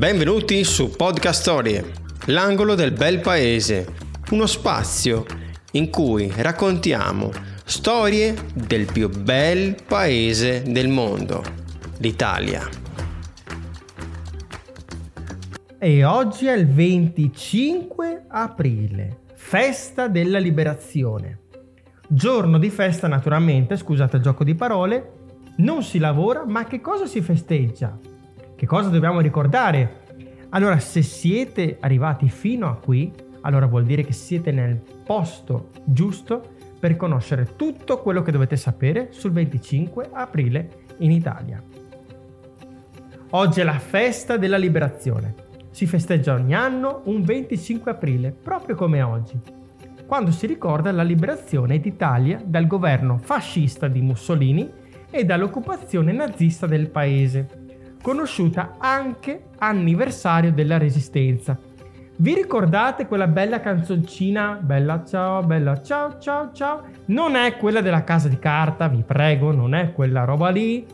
Benvenuti su Podcast Storie, l'angolo del bel paese, uno spazio in cui raccontiamo storie del più bel paese del mondo, l'Italia. E oggi è il 25 aprile, festa della liberazione. Giorno di festa naturalmente, scusate il gioco di parole, non si lavora, ma che cosa si festeggia? Che cosa dobbiamo ricordare? Allora, se siete arrivati fino a qui, allora vuol dire che siete nel posto giusto per conoscere tutto quello che dovete sapere sul 25 aprile in Italia. Oggi è la festa della liberazione. Si festeggia ogni anno un 25 aprile, proprio come oggi, quando si ricorda la liberazione d'Italia dal governo fascista di Mussolini e dall'occupazione nazista del paese conosciuta anche anniversario della Resistenza. Vi ricordate quella bella canzoncina Bella ciao, bella ciao, ciao, ciao? Non è quella della casa di carta, vi prego, non è quella roba lì.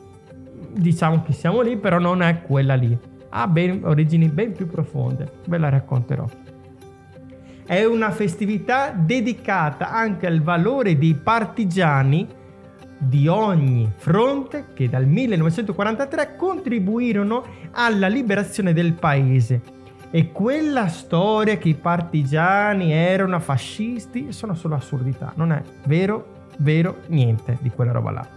Diciamo che siamo lì, però non è quella lì. Ha ben, origini ben più profonde, ve la racconterò. È una festività dedicata anche al valore dei partigiani di ogni fronte che dal 1943 contribuirono alla liberazione del paese. E quella storia che i partigiani erano fascisti sono solo assurdità, non è vero, vero niente di quella roba là.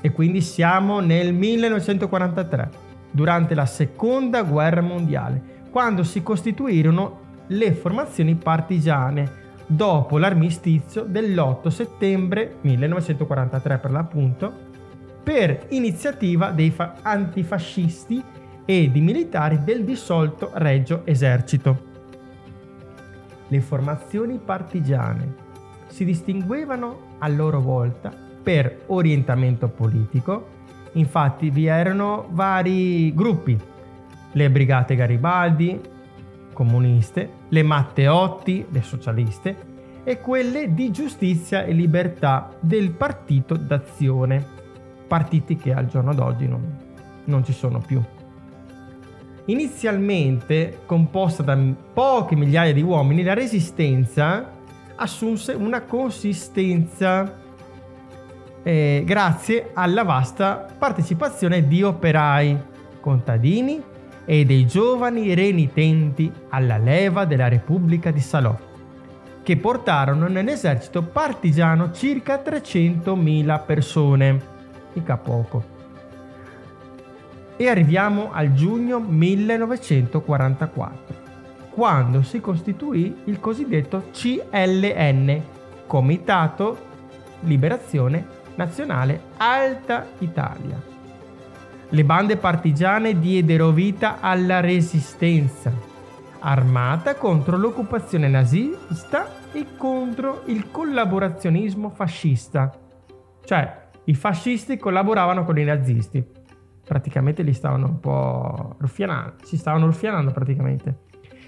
E quindi siamo nel 1943, durante la seconda guerra mondiale, quando si costituirono le formazioni partigiane dopo l'armistizio dell'8 settembre 1943 per l'appunto, per iniziativa dei fa- antifascisti e di militari del dissolto Regio Esercito. Le formazioni partigiane si distinguevano a loro volta per orientamento politico, infatti vi erano vari gruppi, le Brigate Garibaldi, comuniste, le Matteotti, le socialiste, e quelle di giustizia e libertà del Partito d'Azione, partiti che al giorno d'oggi non, non ci sono più. Inizialmente composta da poche migliaia di uomini, la resistenza assunse una consistenza eh, grazie alla vasta partecipazione di operai, contadini, e dei giovani renitenti alla leva della Repubblica di Salò, che portarono nell'esercito partigiano circa 300.000 persone, mica poco. E arriviamo al giugno 1944, quando si costituì il cosiddetto CLN, Comitato Liberazione Nazionale Alta Italia. Le bande partigiane diedero vita alla resistenza, armata contro l'occupazione nazista e contro il collaborazionismo fascista. Cioè, i fascisti collaboravano con i nazisti. Praticamente li stavano un po' ruffianando, si stavano ruffianando praticamente.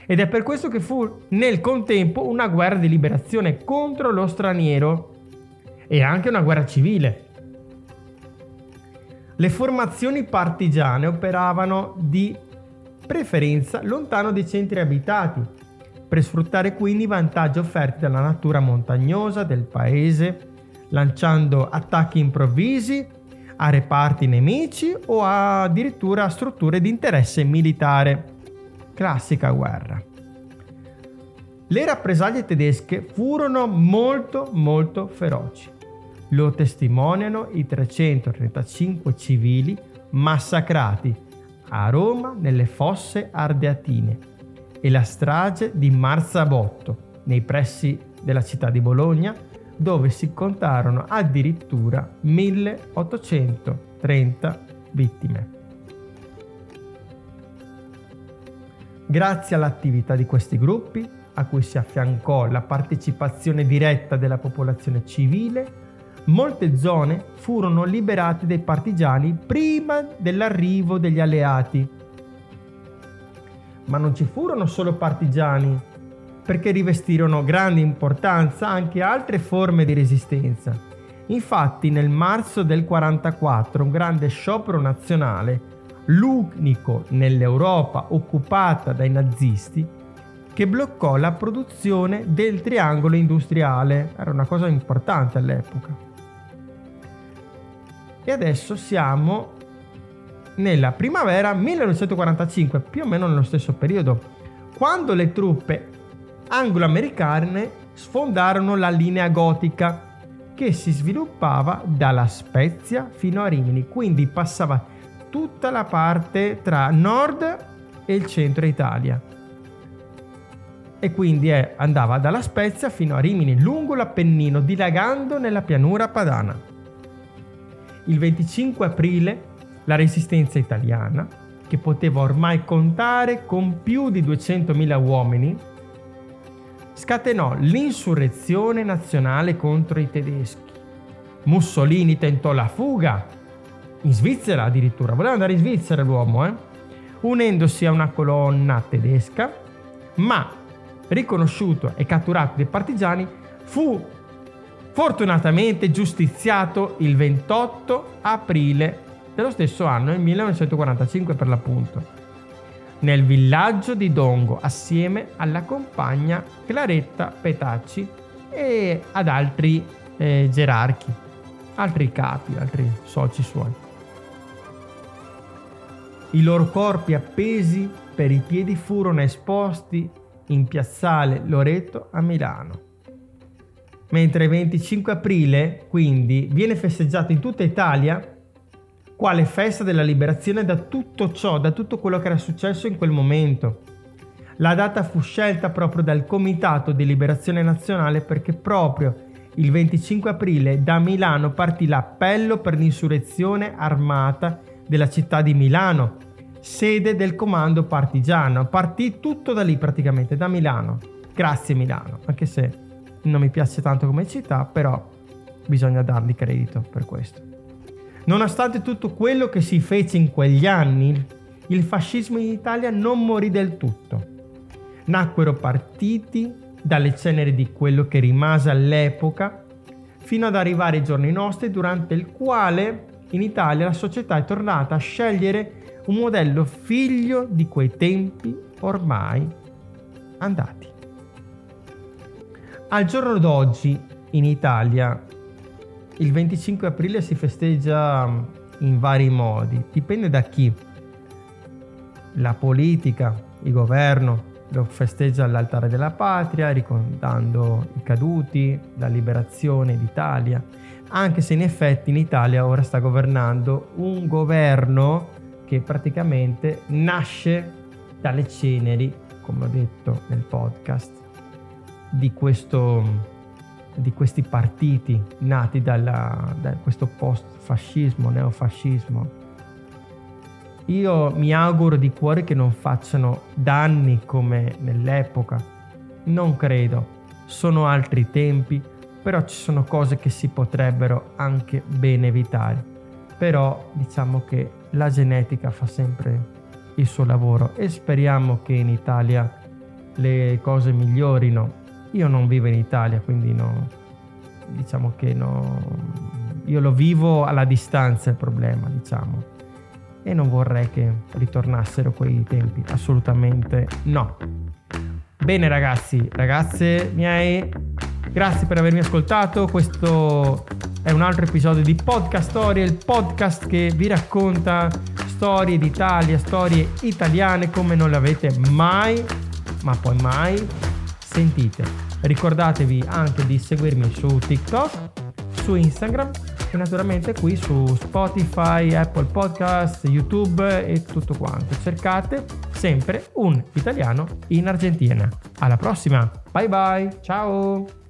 Ed è per questo che fu nel contempo una guerra di liberazione contro lo straniero e anche una guerra civile le formazioni partigiane operavano di preferenza lontano dai centri abitati, per sfruttare quindi i vantaggi offerti dalla natura montagnosa del paese, lanciando attacchi improvvisi a reparti nemici o addirittura a strutture di interesse militare. Classica guerra. Le rappresaglie tedesche furono molto molto feroci. Lo testimoniano i 335 civili massacrati a Roma nelle fosse ardeatine e la strage di Marzabotto nei pressi della città di Bologna dove si contarono addirittura 1830 vittime. Grazie all'attività di questi gruppi, a cui si affiancò la partecipazione diretta della popolazione civile, molte zone furono liberate dai partigiani prima dell'arrivo degli alleati. Ma non ci furono solo partigiani, perché rivestirono grande importanza anche altre forme di resistenza. Infatti nel marzo del 44 un grande sciopero nazionale l'unico nell'Europa occupata dai nazisti che bloccò la produzione del triangolo industriale. Era una cosa importante all'epoca. E adesso siamo nella primavera 1945, più o meno nello stesso periodo, quando le truppe anglo-americane sfondarono la linea gotica che si sviluppava dalla Spezia fino a Rimini, quindi passava tutta la parte tra nord e il centro Italia. E quindi è, andava dalla Spezia fino a Rimini, lungo l'Appennino, dilagando nella pianura padana. Il 25 aprile la resistenza italiana, che poteva ormai contare con più di 200.000 uomini, scatenò l'insurrezione nazionale contro i tedeschi. Mussolini tentò la fuga, in Svizzera addirittura, voleva andare in Svizzera l'uomo, eh? unendosi a una colonna tedesca, ma riconosciuto e catturato dai partigiani, fu fortunatamente giustiziato il 28 aprile dello stesso anno, il 1945 per l'appunto, nel villaggio di Dongo assieme alla compagna Claretta Petacci e ad altri eh, gerarchi, altri capi, altri soci suoi. I loro corpi appesi per i piedi furono esposti in piazzale Loreto a Milano. Mentre il 25 aprile, quindi, viene festeggiato in tutta Italia quale festa della liberazione da tutto ciò, da tutto quello che era successo in quel momento. La data fu scelta proprio dal Comitato di Liberazione Nazionale perché proprio il 25 aprile da Milano partì l'appello per l'insurrezione armata della città di Milano, sede del comando partigiano. Partì tutto da lì praticamente, da Milano. Grazie Milano, anche se non mi piace tanto come città, però bisogna dargli credito per questo. Nonostante tutto quello che si fece in quegli anni, il fascismo in Italia non morì del tutto. Nacquero partiti dalle ceneri di quello che rimase all'epoca fino ad arrivare ai giorni nostri durante il quale in Italia la società è tornata a scegliere un modello figlio di quei tempi ormai andati. Al giorno d'oggi in Italia il 25 aprile si festeggia mm, in vari modi, dipende da chi. La politica, il governo lo festeggia all'altare della patria, ricordando i caduti, la liberazione d'Italia, anche se in effetti in Italia ora sta governando un governo che praticamente nasce dalle ceneri, come ho detto nel podcast, di questo di questi partiti nati dalla, da questo post-fascismo, neofascismo. Io mi auguro di cuore che non facciano danni come nell'epoca. Non credo. Sono altri tempi, però ci sono cose che si potrebbero anche bene evitare. Però diciamo che la genetica fa sempre il suo lavoro e speriamo che in Italia le cose migliorino io non vivo in Italia, quindi no, diciamo che no, io lo vivo alla distanza il problema, diciamo. E non vorrei che ritornassero quei tempi, assolutamente no. Bene ragazzi, ragazze miei, grazie per avermi ascoltato. Questo è un altro episodio di Podcast Storie, il podcast che vi racconta storie d'Italia, storie italiane come non le avete mai, ma poi mai sentite. Ricordatevi anche di seguirmi su TikTok, su Instagram e naturalmente qui su Spotify, Apple Podcast, YouTube e tutto quanto. Cercate sempre un italiano in Argentina. Alla prossima, bye bye, ciao!